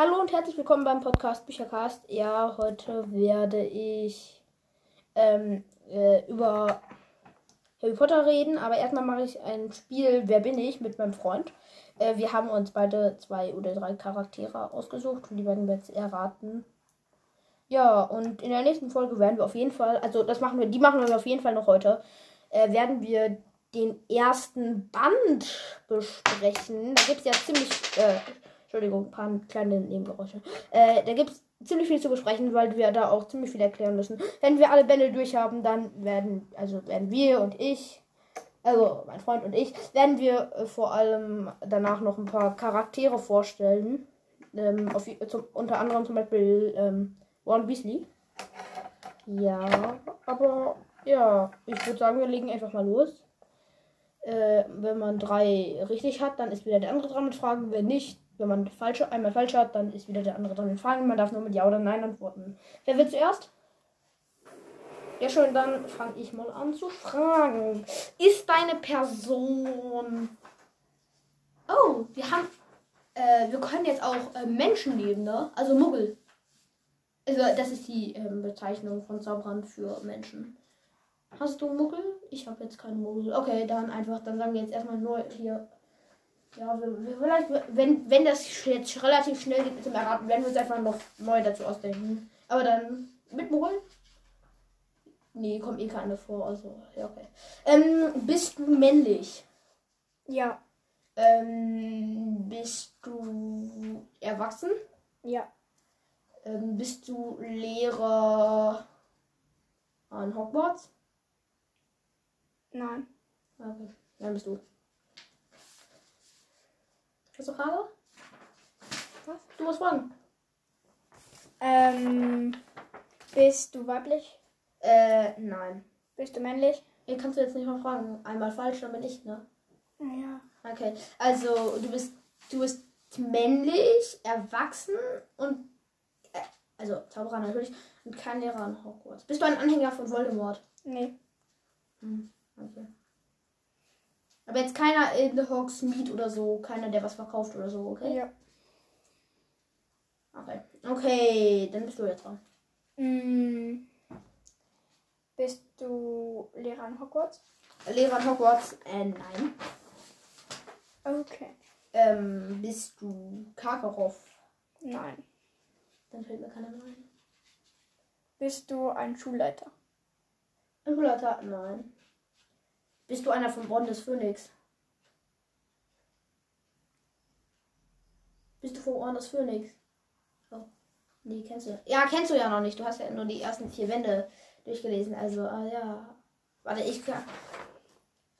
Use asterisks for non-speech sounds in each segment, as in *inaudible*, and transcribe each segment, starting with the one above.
Hallo und herzlich willkommen beim Podcast Büchercast. Ja, heute werde ich ähm, äh, über Harry Potter reden, aber erstmal mache ich ein Spiel Wer bin ich mit meinem Freund. Äh, wir haben uns beide zwei oder drei Charaktere ausgesucht und die werden wir jetzt erraten. Ja, und in der nächsten Folge werden wir auf jeden Fall, also das machen wir, die machen wir auf jeden Fall noch heute, äh, werden wir den ersten Band besprechen. Da gibt es ja ziemlich, äh, Entschuldigung, ein paar kleine Nebengeräusche. Äh, da gibt es ziemlich viel zu besprechen, weil wir da auch ziemlich viel erklären müssen. Wenn wir alle Bände durch haben, dann werden, also werden wir und ich, also mein Freund und ich, werden wir äh, vor allem danach noch ein paar Charaktere vorstellen. Ähm, auf, zum, unter anderem zum Beispiel ähm, Ron Weasley. Ja, aber ja, ich würde sagen, wir legen einfach mal los. Äh, wenn man drei richtig hat, dann ist wieder der andere dran mit Fragen. Wenn nicht, wenn man falsch, einmal falsch hat, dann ist wieder der andere dran Fragen. Man darf nur mit Ja oder Nein antworten. Wer will zuerst? Ja, schön, dann fange ich mal an zu fragen. Ist deine Person. Oh, wir haben. Äh, wir können jetzt auch äh, Menschen nehmen, ne? Also Muggel. Also, das ist die ähm, Bezeichnung von Zauberern für Menschen. Hast du Muggel? Ich habe jetzt keinen Muggel. Okay, dann einfach, dann sagen wir jetzt erstmal nur hier. Ja, wir, wir vielleicht, wenn, wenn das jetzt relativ schnell geht mit dem Erraten, werden wir uns einfach noch neu dazu ausdenken. Aber dann mit Muggel? Nee, kommt eh keine vor. Also, ja, okay. Ähm, bist du männlich? Ja. Ähm, bist du erwachsen? Ja. Ähm, bist du Lehrer an Hogwarts? Nein. Okay, dann bist du. Hast du Frage? Was? Du musst fragen. Ähm, bist du weiblich? Äh, nein. Bist du männlich? Ihr kannst du jetzt nicht mal fragen. Einmal falsch, dann bin ich, ne? Ja. Okay. Also, du bist, du bist männlich, erwachsen und, äh, also Zauberer natürlich, und kein Lehrer an Hogwarts. Bist du ein Anhänger von Voldemort? Nee. Hm, okay. Aber jetzt keiner in The Hogsmeade oder so, keiner, der was verkauft oder so, okay? Ja. Okay. Okay, dann bist du jetzt dran. Mm. Bist du Lehrer an Hogwarts? Lehrer an Hogwarts? Äh, nein. Okay. Ähm, bist du Karkaroff? Nein. Dann fällt mir keiner mehr ein. Bist du ein Schulleiter? Ein Schulleiter? Nein. Bist du einer vom Orden des Phönix? Bist du vom Orden des Phönix? Oh. Nee, kennst du. Ja, kennst du ja noch nicht. Du hast ja nur die ersten vier Wände durchgelesen. Also, ah, ja. Warte, ich kann.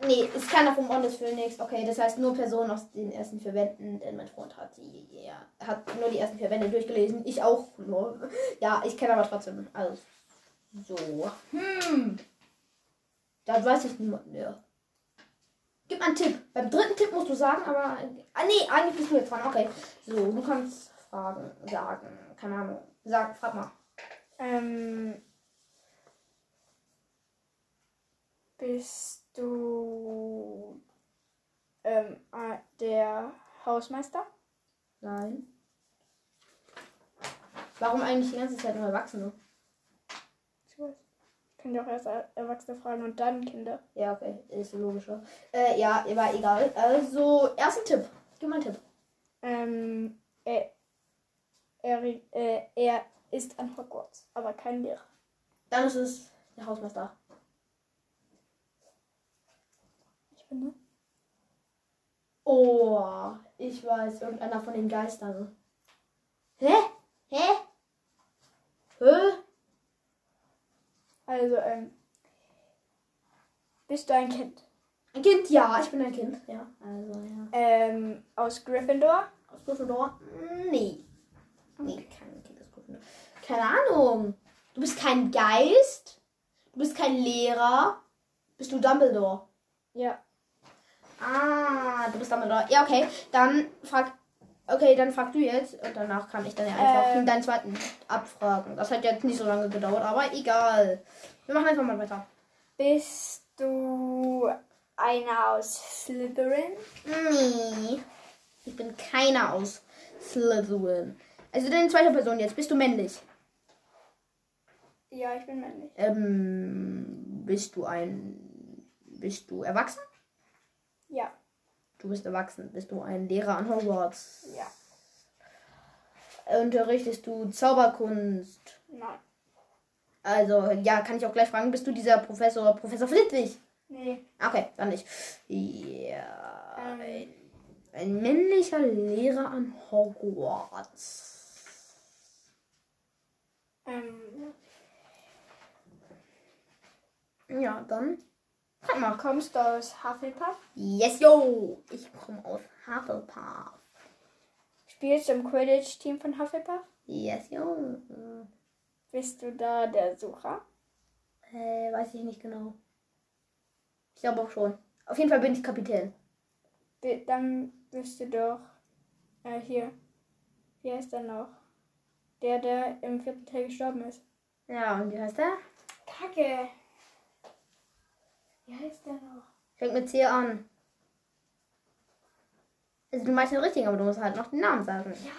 Nee, ist keiner vom Orden des Phönix. Okay, das heißt nur Personen aus den ersten vier Wänden, denn mein Freund hat die, ja, hat nur die ersten vier Wände durchgelesen. Ich auch nur. Ja, ich kenne aber trotzdem. Also, so. Hm. Da weiß ich niemand mehr. Gib mal einen Tipp. Beim dritten Tipp musst du sagen, aber. Ah, nee, eigentlich bist du jetzt dran. Okay. So, du kannst fragen, sagen. Keine Ahnung. Sag, frag mal. Ähm, bist du ähm, äh, der Hausmeister? Nein. Warum eigentlich die ganze Zeit nur Erwachsene? Könnt ihr auch erst Er- Erwachsene fragen und dann Kinder. Ja, okay. Ist logischer. Äh, ja, war egal. Also, ersten Tipp. Gib mal einen Tipp. Ähm, er, er, äh, er ist an Hogwarts, aber kein Lehrer. Dann ist es der Hausmeister. Ich bin ne? Oh, ich weiß. Irgendeiner von den Geistern. Hä? Hä? Hä? Also, ähm, bist du ein Kind? Ein Kind? Ja, ich bin ein Kind. Ja, also ja. Ähm, aus Gryffindor? Aus Gryffindor? Nee. Nee, kein Kind aus Gryffindor. Keine Ahnung. Du bist kein Geist. Du bist kein Lehrer. Bist du Dumbledore? Ja. Ah, du bist Dumbledore. Ja, okay. Dann frag. Okay, dann frag du jetzt und danach kann ich dann ja einfach Ähm. deinen zweiten abfragen. Das hat jetzt nicht so lange gedauert, aber egal. Wir machen einfach mal weiter. Bist du einer aus Slytherin? Nee. Ich bin keiner aus Slytherin. Also deine zweite Person jetzt. Bist du männlich? Ja, ich bin männlich. Ähm, bist du ein. Bist du erwachsen? Ja. Du bist erwachsen. Bist du ein Lehrer an Hogwarts? Ja. Unterrichtest du Zauberkunst? Nein. Also, ja, kann ich auch gleich fragen, bist du dieser Professor, Professor Flitwig? Nee. Okay, dann nicht. Ja. Ähm. Ein, ein männlicher Lehrer an Hogwarts. Ähm, Ja, dann. Frag mal. kommst du aus Hufflepuff? Yes, yo! Ich komme aus Hufflepuff. Spielst du im Quidditch-Team von Hufflepuff? Yes, yo. Bist du da der Sucher? Äh, weiß ich nicht genau. Ich glaube auch schon. Auf jeden Fall bin ich Kapitän. Dann bist du doch äh, hier. Wie heißt er noch? Der, der im vierten Teil gestorben ist. Ja, und wie heißt der? Kacke. Wie heißt der noch? Fängt mit C an. Also du meinst den richtigen, aber du musst halt noch den Namen sagen. Ja.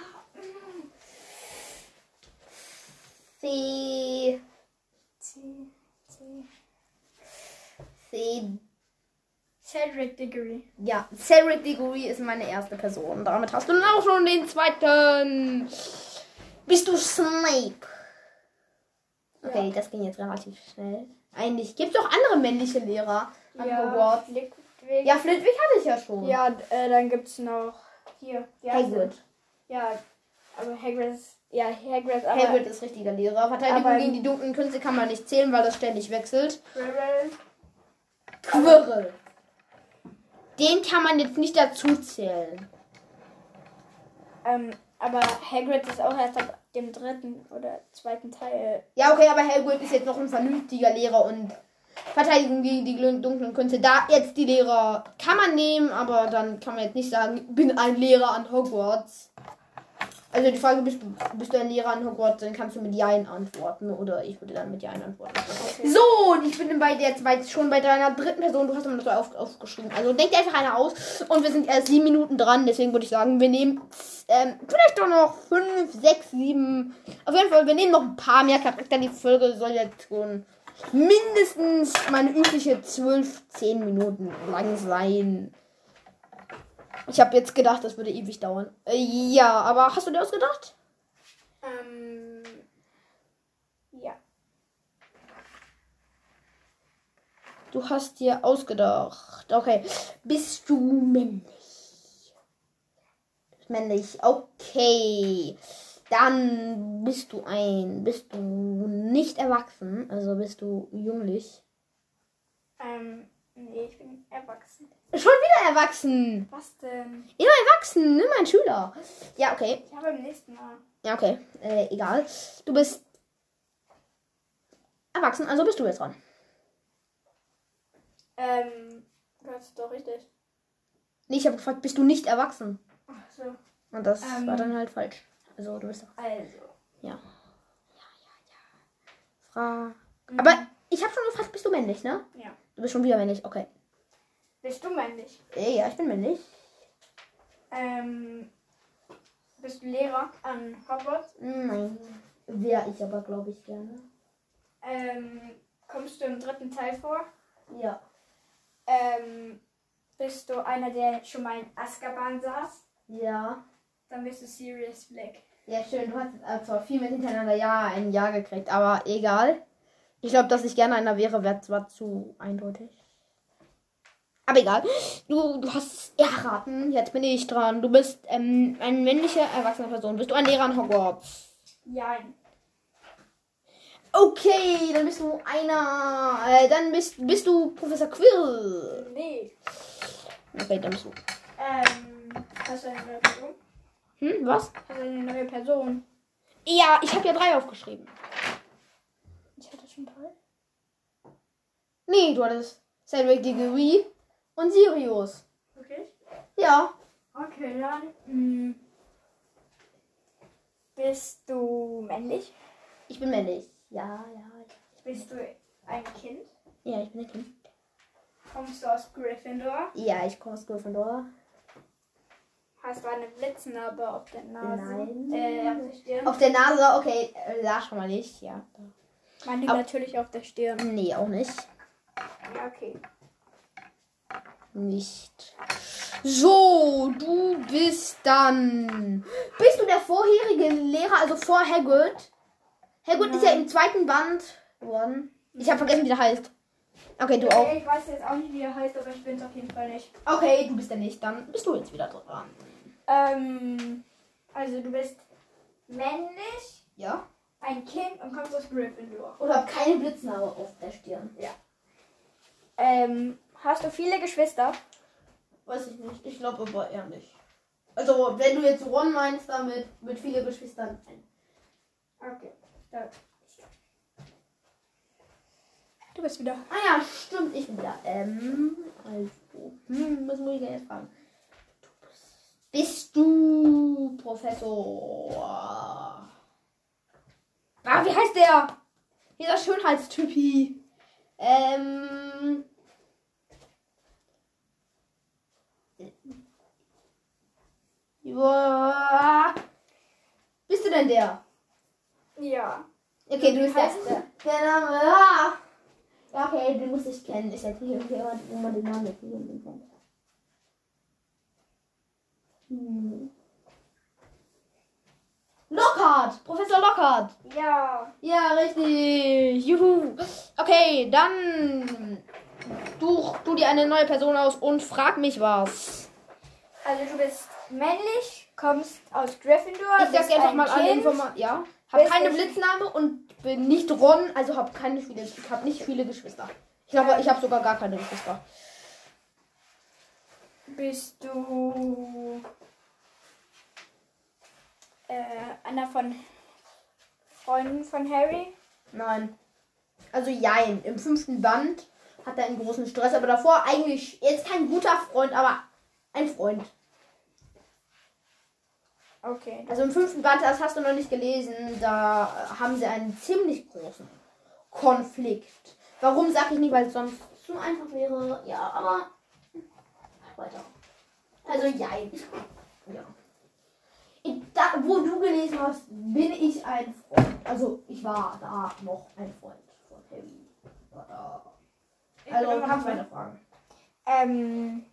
C. C. C. C. Cedric Diggory. Ja, Cedric Diggory ist meine erste Person. Damit hast du dann auch schon den zweiten. Bist du Snape? Okay, Ja. das ging jetzt relativ schnell. Eigentlich gibt es auch andere männliche Lehrer an Ja, Hogwarts. Flitwick. Ja, Flitwick hatte ich ja schon. Ja, äh, dann gibt's noch hier. Hagrid. Ja, aber Hagrid ist. Ja, Hagrid, aber. Hagrid ist richtiger Lehrer. Verteidigung gegen die dunklen Künste kann man nicht zählen, weil das ständig wechselt. Quirrell. Quirrell. Den kann man jetzt nicht dazu zählen. Ähm, aber Hagrid ist auch erst ab dem dritten oder zweiten Teil. Ja, okay, aber Hagrid ist jetzt noch ein vernünftiger Lehrer und Verteidigung gegen die dunklen Künste. Da jetzt die Lehrer kann man nehmen, aber dann kann man jetzt nicht sagen, bin ein Lehrer an Hogwarts. Also die Frage, bist du, bist du ein Lehrer an Hogwarts, dann kannst du mit Jein antworten. Oder ich würde dann mit Jein antworten. Okay. So, und ich bin bei bei, schon bei deiner dritten Person. Du hast immer noch so auf, aufgeschrieben. Also denk dir einfach eine aus. Und wir sind erst sieben Minuten dran. Deswegen würde ich sagen, wir nehmen ähm, vielleicht doch noch fünf, sechs, sieben. Auf jeden Fall, wir nehmen noch ein paar mehr Charakter. Die Folge soll jetzt schon mindestens meine übliche zwölf, zehn Minuten lang sein. Ich habe jetzt gedacht, das würde ewig dauern. Äh, ja, aber hast du dir ausgedacht? Ähm, ja. Du hast dir ausgedacht. Okay. Bist du männlich? Männlich. Okay. Dann bist du ein. Bist du nicht erwachsen. Also bist du junglich. Ähm, nee, ich bin erwachsen. Schon wieder erwachsen. Was denn? Immer erwachsen. Nimm ein Schüler. Ja, okay. Ich habe beim nächsten Mal. Ja, okay. Äh, egal. Du bist erwachsen. Also bist du jetzt dran. Ähm, das ist doch richtig. Nee, ich habe gefragt, bist du nicht erwachsen? So. Und das Ähm. war dann halt falsch. Also du bist Also. Frage. Aber ich habe schon gefragt, bist du männlich, ne? Ja. Du bist schon wieder männlich, okay. Bist du männlich? Äh, Ja, ich bin männlich. Ähm, bist du Lehrer an Hogwarts? Nein. Wäre ich aber, glaube ich, gerne. Ähm, kommst du im dritten Teil vor? Ja. Ähm, bist du einer, der schon mal in Azkaban saß? Ja. Dann bist du Sirius Black. Ja, schön. Du hast zwar viel mit hintereinander Ja ein Ja gekriegt, aber egal. Ich glaube, dass ich gerne einer wäre, wäre zwar zu eindeutig. Aber egal. Du, du hast es erraten. Jetzt bin ich dran. Du bist ähm, eine männliche, erwachsene Person. Bist du ein Lehrer an Hogwarts? Ja. Okay, dann bist du einer. Äh, dann bist, bist du Professor Quirrell. Nee. Okay, dann bist du. Ähm, hast du eine neue Person? Hm, was? Hast du eine neue Person? Ja, ich habe ja drei aufgeschrieben. Ich hatte schon drei. Nee, du hattest Cedric Diggory und Sirius. Okay. Ja. Okay, dann. Hm. Bist du männlich? Ich bin männlich. Ja, ja, Bist du ein Kind? ja. Ja, ich bin ein Kind. Kommst du aus Gryffindor? Ja, ich komme aus Gryffindor. Hast du eine Blitznarbe auf der Nase? Nein. Äh, auf der Stirn. Auf der Nase, okay, äh, da schon mal nicht, ja. Meine Auf- natürlich auf der Stirn. Nee, auch nicht. Ja, okay. Nicht. So, du bist dann. Bist du der vorherige Lehrer, also vor Hagrid? Hagrid ist ja Nein. im zweiten Band geworden. Ich habe vergessen, wie der heißt. Okay, du auch. Ich weiß jetzt auch nicht, wie er heißt, aber ich bin es auf jeden Fall nicht. Okay, du bist der nicht. Dann bist du jetzt wieder dran. Ähm, also du bist männlich, Ja? ein Kind und kommst aus Gryffindor. Oder hab keine Blitznarbe auf der Stirn. Ähm, hast du viele Geschwister? Weiß ich nicht. Ich glaube aber eher nicht. Also, wenn du jetzt Ron meinst damit, mit viele Geschwistern. nein. Okay. Da. Du bist wieder. Ah ja, stimmt, ich bin wieder. Ähm, also, hm, was muss ich denn jetzt fragen? Bist, du Professor? Ah, wie heißt der? Dieser Schönheitstypi. Ähm. Ja. Bist du denn der? Ja. Okay, du bist der. heißt der? Der Name. Ah. Ja, okay, den muss ich kennen. Ist jetzt hier jemand, wo man den Namen nicht kennt. Hm. Lockhart! Professor Lockhart! Ja. Ja, richtig! Juhu! Okay, dann such du dir eine neue Person aus und frag mich was. Also du bist männlich, kommst aus Gryffindor. Ich sag einfach ein mal alle. Informationen. Ja. Hab keine Blitzname und bin nicht Ron, also hab keine viele, ich hab nicht viele Geschwister. Ich glaube, ich habe sogar gar keine Geschwister. Bist du äh, einer von Freunden von Harry? Nein. Also jein. Im fünften Band hat er einen großen Stress, aber davor eigentlich jetzt kein guter Freund, aber ein Freund. Okay. Also im fünften Band, das hast du noch nicht gelesen, da haben sie einen ziemlich großen Konflikt. Warum sag ich nicht, weil es sonst zu einfach wäre. Ja, aber weiter. Also jein. Ja. Da, wo du gelesen hast, bin ich ein Freund. Also ich war da noch ein Freund von Harry. Da. Also kannst noch- weiter fragen. Ähm,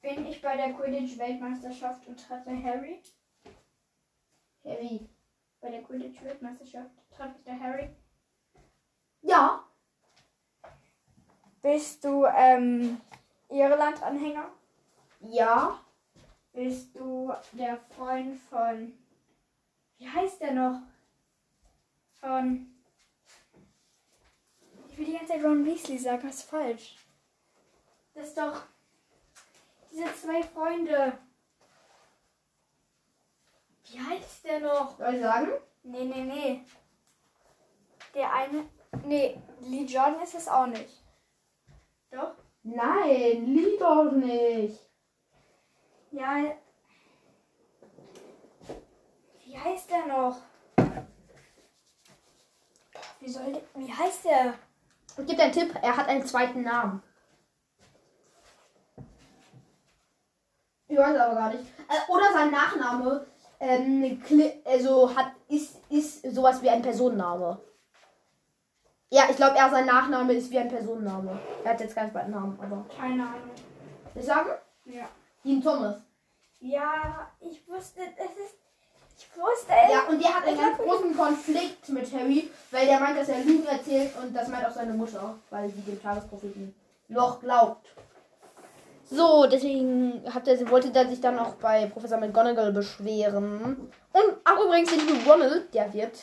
bin ich bei der Quidditch-Weltmeisterschaft und treffe Harry? Harry. Bei der Quidditch-Weltmeisterschaft treffe ich der Harry? Ja. Bist du ähm, Irland-Anhänger? Ja. Bist du der Freund von. Wie heißt der noch? Von. Ich will die ganze Zeit Ron Weasley sagen, das ist falsch. Das ist doch. Diese zwei Freunde. Wie heißt der noch? Soll ich sagen? Nee, nee, nee. Der eine. Nee, Lee Jordan ist es auch nicht. Doch? Nein, lieb doch nicht. Ja. Wie heißt der noch? Wie soll der, Wie heißt der? Ich gebe dir einen Tipp, er hat einen zweiten Namen. Ich weiß aber gar nicht. Äh, oder sein Nachname ähm, also hat, ist, ist sowas wie ein Personenname. Ja, ich glaube, er sein Nachname ist wie ein Personenname. Er hat jetzt keinen zweiten Namen, aber. Keine Ahnung. Ich sagen? Ja. Dean Thomas. Ja, ich wusste, das ist. Ich wusste es. Ja, und der hat einen ganz großen Konflikt mit Harry, weil der meint, dass er Lügen erzählt und das meint auch seine Mutter, weil sie dem Tagespropheten noch glaubt. So, deswegen hat er, wollte er sich dann auch bei Professor McGonagall beschweren. Und auch übrigens den lieben Ronald, der wird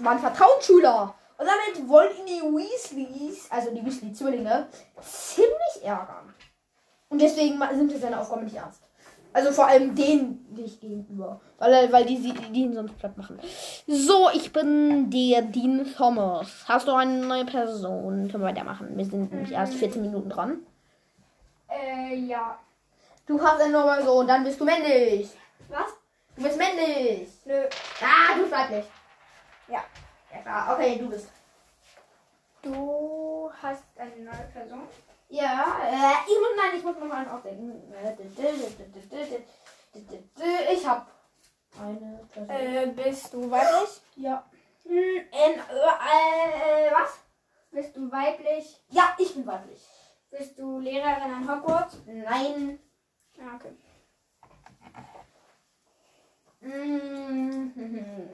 Mal Vertrauensschüler. Und damit wollen ihn die Weasleys, also die Weasley-Zwillinge, ziemlich ärgern. Und deswegen sind seine Aufgaben nicht ernst. Also vor allem denen dich gegenüber. Weil, weil die, sie- die ihn sonst platt machen. So, ich bin der Dean Thomas. Hast du eine neue Person? Können wir weitermachen. Wir sind nämlich erst 14 Minuten dran. Äh, ja. Du hast eine neue Person, dann bist du männlich. Was? Du bist männlich. Nö. Ah, du bist weiblich. Ja. Okay, du bist. Du hast eine neue Person. Ja, äh, ich muss, nein, ich muss noch mal einen aufdenken. Ich hab eine Person. Äh, bist du weiblich? ja. Hm, in, äh, was? Bist du weiblich? Ja, ich bin weiblich. Bist du Lehrerin an Hogwarts? Nein. Ja, okay. Mhm.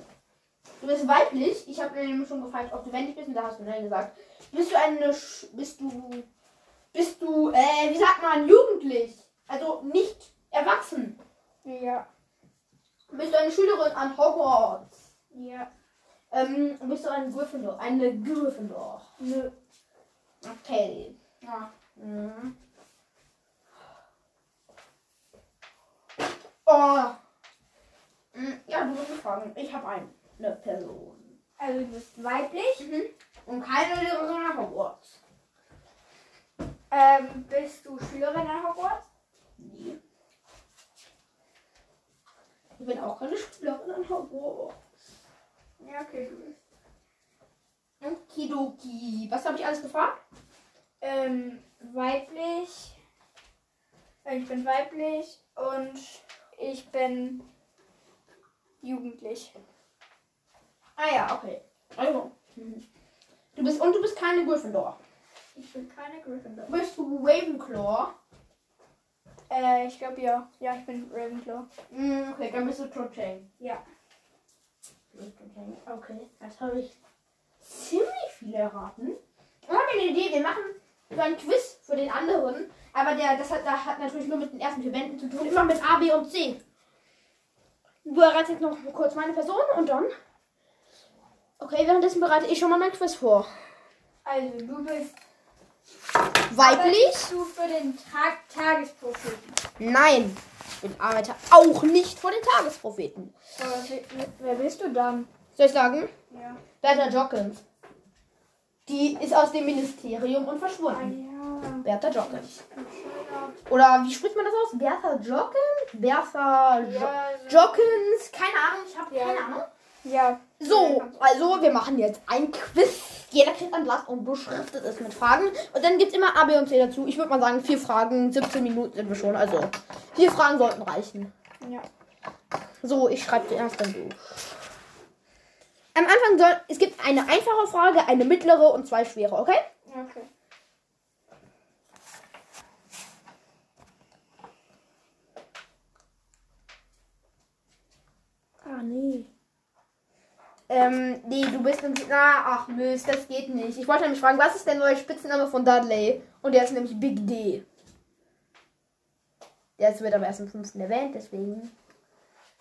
Du bist weiblich. Ich habe nämlich schon gefragt, ob du männlich bist und da hast du nein gesagt. Bist du eine Sch bist du bist du äh wie sagt man jugendlich? Also nicht erwachsen. Ja. Bist du eine Schülerin an Hogwarts? Ja. Ähm, bist du ein Gryffindor? Eine Gryffindor. Nö. Okay. Ja. Mhm. Oh. Mm, Ja, du musst mich fragen. Ich habe eine Person. Also du bist weiblich. Mhm. Und keine Lehrerin an Hogwarts. Ähm, bist du Schülerin an Hogwarts? Nee. Ich bin auch keine Schülerin an Hogwarts. Ja, okay, du bist. Okidoki. Was habe ich alles gefragt? Ähm, weiblich. Äh, Ich bin weiblich und ich bin jugendlich. Ah ja, okay. Also. Mhm. Du bist und du bist keine Gryffindor. Ich bin keine Gryffindor. Bist du Ravenclaw? Äh, ich glaube ja. Ja, ich bin Ravenclaw. Mm, okay, dann bist du Cho Chang. Ja. Okay, das habe ich ziemlich viel erraten. Ich habe eine Idee, wir machen so ein Quiz für den anderen, aber der, das hat, das hat natürlich nur mit den ersten vier Wänden zu tun, immer mit A, B und C. Du erratest jetzt noch kurz meine Person und dann. Okay, währenddessen bereite ich schon mal mein Quiz vor. Also, du bist. Weiblich? Bist du für den Tag Tagespropheten? Nein. Ich bin arbeite auch nicht vor den Tagespropheten. Aber wer, wer bist du dann? Soll ich sagen? Ja. Bertha Jockens. Die ist aus dem Ministerium und Ah verschwunden. ja. Bertha Jockens. Oder wie spricht man das aus? Bertha Jockens? Bertha jo Ja, so- Jockens? Keine Ahnung, ich habe Ja. keine Ahnung. Ja. So, also wir machen jetzt ein Quiz. Jeder kriegt ein Blatt und beschriftet es mit Fragen. Und dann gibt es immer A, B und C dazu. Ich würde mal sagen, vier Fragen, 17 Minuten sind wir schon. Also, vier Fragen sollten reichen. Ja. So, ich schreibe zuerst dann durch. Am Anfang soll, es gibt eine einfache Frage, eine mittlere und zwei schwere, okay? Okay. Ah, nee. Ähm, nee, du bist im. Na, ach Mist, das geht nicht. Ich wollte nämlich fragen, was ist der neue Spitzname von Dudley? Und der ist nämlich Big D. Der wird aber erst im 5. erwähnt, deswegen.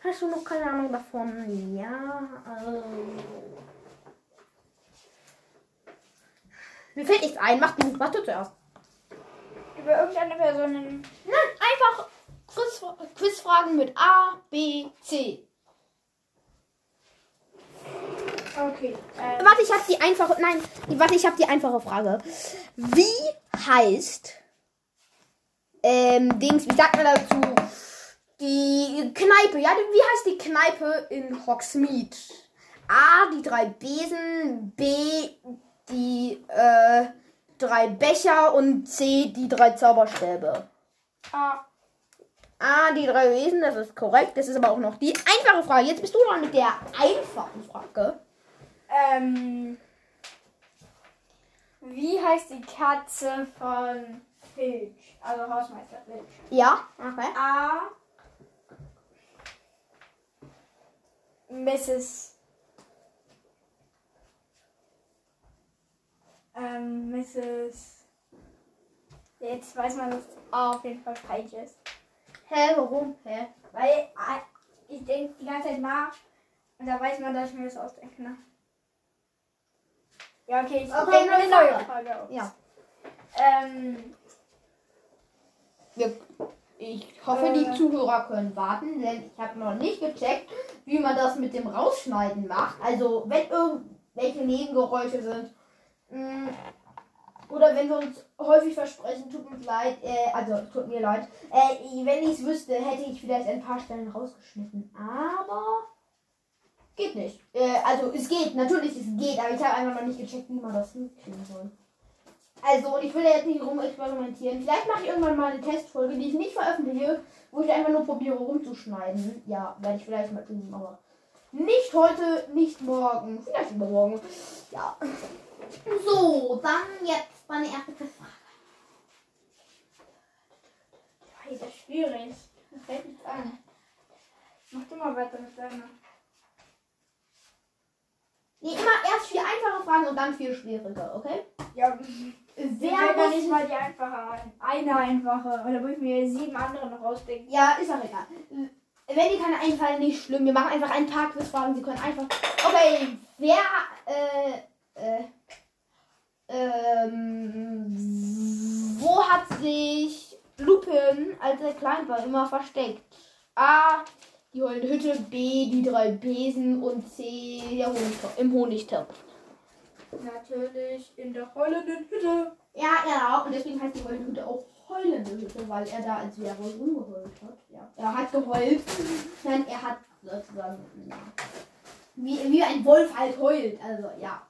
Hast du noch keine Ahnung davon? Ja, also. Mir fällt nichts ein. Mach du, mach du zuerst. Über irgendeine Person in. Nein, einfach Quiz, Quizfragen mit A, B, C. Okay. Ähm, Warte, ich habe die einfache. Nein, warte, ich habe die einfache Frage. Wie heißt ähm, Dings, wie sagt man dazu? Die Kneipe, ja, wie heißt die Kneipe in Hogsmeade? A, die drei Besen, B, die äh, drei Becher und C, die drei Zauberstäbe. ah, A, die drei Wesen, das ist korrekt. Das ist aber auch noch die einfache Frage. Jetzt bist du dran mit der einfachen Frage. Ähm. Wie heißt die Katze von Filch? Also Hausmeister Filch. Ja, okay. A. Mrs. Ähm, Mrs. Jetzt weiß man, dass A auf jeden Fall falsch ist. Hä, warum? Hä? Weil A, ich denke die ganze Zeit nach und da weiß man, dass ich mir das ausdenke. Ne? Ja, okay, ich Okay, denke eine neue Frage. Frage aus. Ja. Ähm, Wir, ich hoffe, Äh. die Zuhörer können warten, denn ich habe noch nicht gecheckt, wie man das mit dem Rausschneiden macht. Also, wenn irgendwelche Nebengeräusche sind mh, oder wenn wir uns häufig versprechen, tut uns leid, äh, also tut mir leid. Äh, wenn ich es wüsste, hätte ich vielleicht ein paar Stellen rausgeschnitten. Aber geht nicht. Äh, also, es geht, natürlich, es geht, aber ich habe einfach noch nicht gecheckt, wie man das hinkriegen soll. Also, ich will da jetzt nicht rumexperimentieren. Vielleicht mache ich irgendwann mal eine Testfolge, die ich nicht veröffentliche, wo ich einfach nur probiere rumzuschneiden. Ja, werde ich vielleicht mal tun, aber nicht heute, nicht morgen. Vielleicht übermorgen. Ja. So, dann jetzt meine erste. Hey, das ist schwierig. Das fällt nichts an. Mach du mal weiter mit deiner. Nee, immer erst vier einfache Fragen und dann vier schwierige, okay? Ja, Wer wer muss nicht mal die einfache ein. Eine einfache. Oder muss ich mir sieben andere noch ausdenken? Ja, ist auch egal. Wenn dir keine einfallen, nicht schlimm. Wir machen einfach ein paar Quizfragen. Sie können einfach. Okay, wer. Äh, äh, ähm, wo hat sich Lupin, als er klein war, immer versteckt? A. Die heulende Hütte. B. Die drei Besen. Und C. Der Honigtopf, im Honigtopf. Natürlich in der heulenden Hütte. Ja, genau. Und deswegen heißt die heulende Hütte auch heulende Hütte, weil er da als wäre rumgeheult hat. Ja. Er hat geheult. Nein, er hat sozusagen. Ja. Wie, wie ein Wolf halt heult. Also, ja.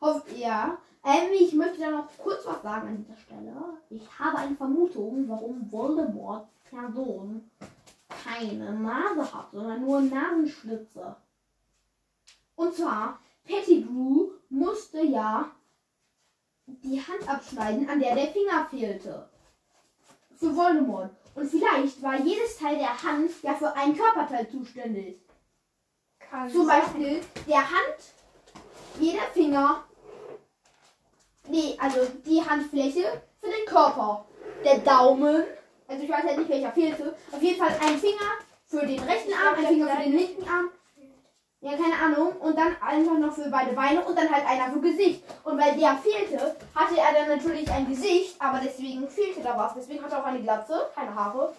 Hoff, ja. Ähm, ich möchte da noch kurz was sagen an dieser Stelle. Ich habe eine Vermutung, warum Voldemort Person keine Nase hat, sondern nur Nasenschlitze. Und zwar, Pettigrew musste ja die Hand abschneiden, an der der Finger fehlte. Für Voldemort. Und vielleicht war jedes Teil der Hand ja für ein Körperteil zuständig. Kann Zum sein. Beispiel der Hand, jeder Finger. Nee, also die Handfläche für den Körper. Der Daumen. Also ich weiß halt nicht, welcher fehlte. Auf jeden Fall ein Finger für den rechten Arm, ein Finger für den linken Arm. Ja, keine Ahnung. Und dann einfach noch für beide Beine und dann halt einer für Gesicht. Und weil der fehlte, hatte er dann natürlich ein Gesicht, aber deswegen fehlte da was. Deswegen hat er auch eine Glatze, keine Haare.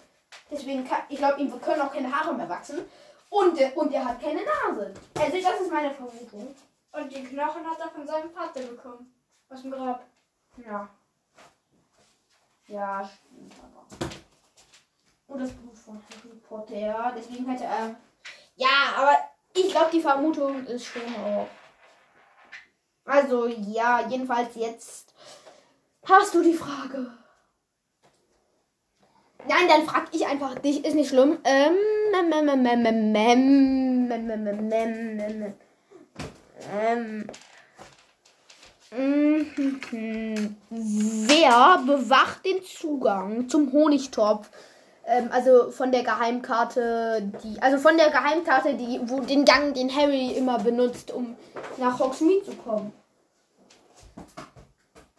Deswegen, kann, ich glaube, ihm können auch keine Haare mehr wachsen. Und, der- und er hat keine Nase. Also das ist meine Vermutung. Und die Knochen hat er von seinem Vater bekommen. Aus dem Grab. Ja. Ja, stimmt aber. Und das Buch von Harry Potter. Deswegen hätte er. Ja, aber ich glaube, die Vermutung ist schon hoch. Also, ja, jedenfalls jetzt hast du die Frage. Nein, dann frag ich einfach dich, ist nicht schlimm. Ähm, ähm, ähm, Wer bewacht den Zugang zum Honigtopf? Ähm, also von der Geheimkarte, die, also von der Geheimkarte, die, wo den Gang, den Harry immer benutzt, um nach Hogsmeade zu kommen.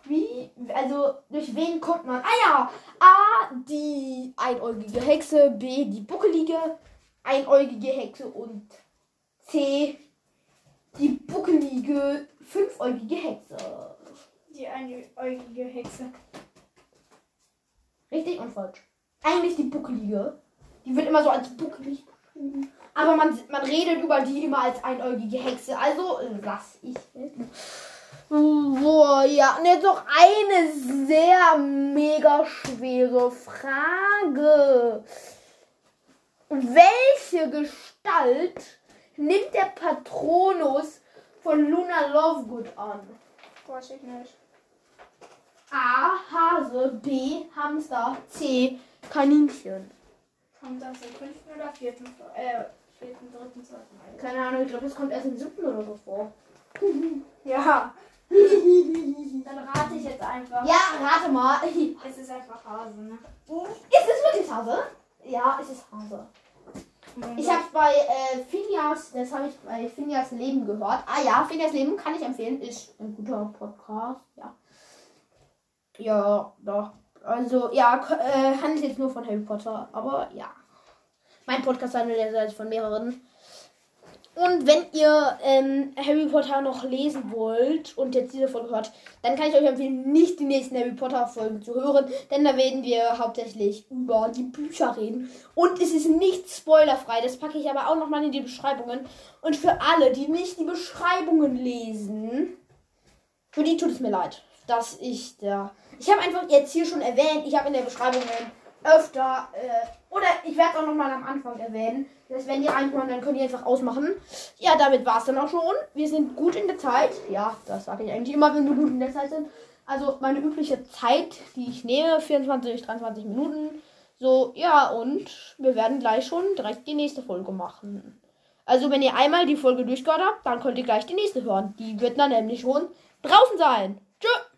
Wie? Also durch wen kommt man? Ah ja, A die einäugige Hexe, B die buckelige einäugige Hexe und C die buckelige fünfäugige Hexe. Die einäugige Hexe. Richtig und falsch. Eigentlich die buckelige. Die wird immer so als buckelig. Aber man, man redet über die immer als einäugige Hexe. Also lass ich. Boah, ja. Und jetzt noch eine sehr mega schwere Frage. Welche Gestalt nimmt der Patronus von Luna Lovegood an? Weiß ich nicht. A. Hase, B. Hamster, C. Kaninchen. Kommt das im fünften oder vierten, äh, vierten, dritten, zweiten? Keine Ahnung, ich glaube, das kommt erst im siebten oder so vor. *laughs* *laughs* Ja. Dann rate ich jetzt einfach. Ja, rate mal. *laughs* Es ist einfach Hase, ne? Ist es wirklich Hase? Ja, es ist Hase. Ich habe bei äh, Phineas, das habe ich bei Phineas Leben gehört. Ah ja, Phineas Leben kann ich empfehlen. Ist ein guter Podcast, ja. Ja, doch. Also, ja, äh, handelt jetzt nur von Harry Potter, aber ja. Mein Podcast handelt jetzt von mehreren. Und wenn ihr ähm, Harry Potter noch lesen wollt und jetzt diese Folge hört, dann kann ich euch empfehlen, nicht die nächsten Harry Potter Folgen zu hören, denn da werden wir hauptsächlich über die Bücher reden. Und es ist nicht spoilerfrei, das packe ich aber auch nochmal in die Beschreibungen. Und für alle, die nicht die Beschreibungen lesen, für die tut es mir leid, dass ich da. Ich habe einfach jetzt hier schon erwähnt, ich habe in der Beschreibung ähm, öfter äh, oder ich werde es auch nochmal am Anfang erwähnen. Das heißt, wenn die reinkommen, dann könnt ihr einfach ausmachen. Ja, damit war es dann auch schon. Wir sind gut in der Zeit. Ja, das sage ich eigentlich immer, wenn wir gut in der Zeit sind. Also meine übliche Zeit, die ich nehme, 24, 23 Minuten. So, ja, und wir werden gleich schon direkt die nächste Folge machen. Also, wenn ihr einmal die Folge durchgehört habt, dann könnt ihr gleich die nächste hören. Die wird dann nämlich schon draußen sein. Tschüss!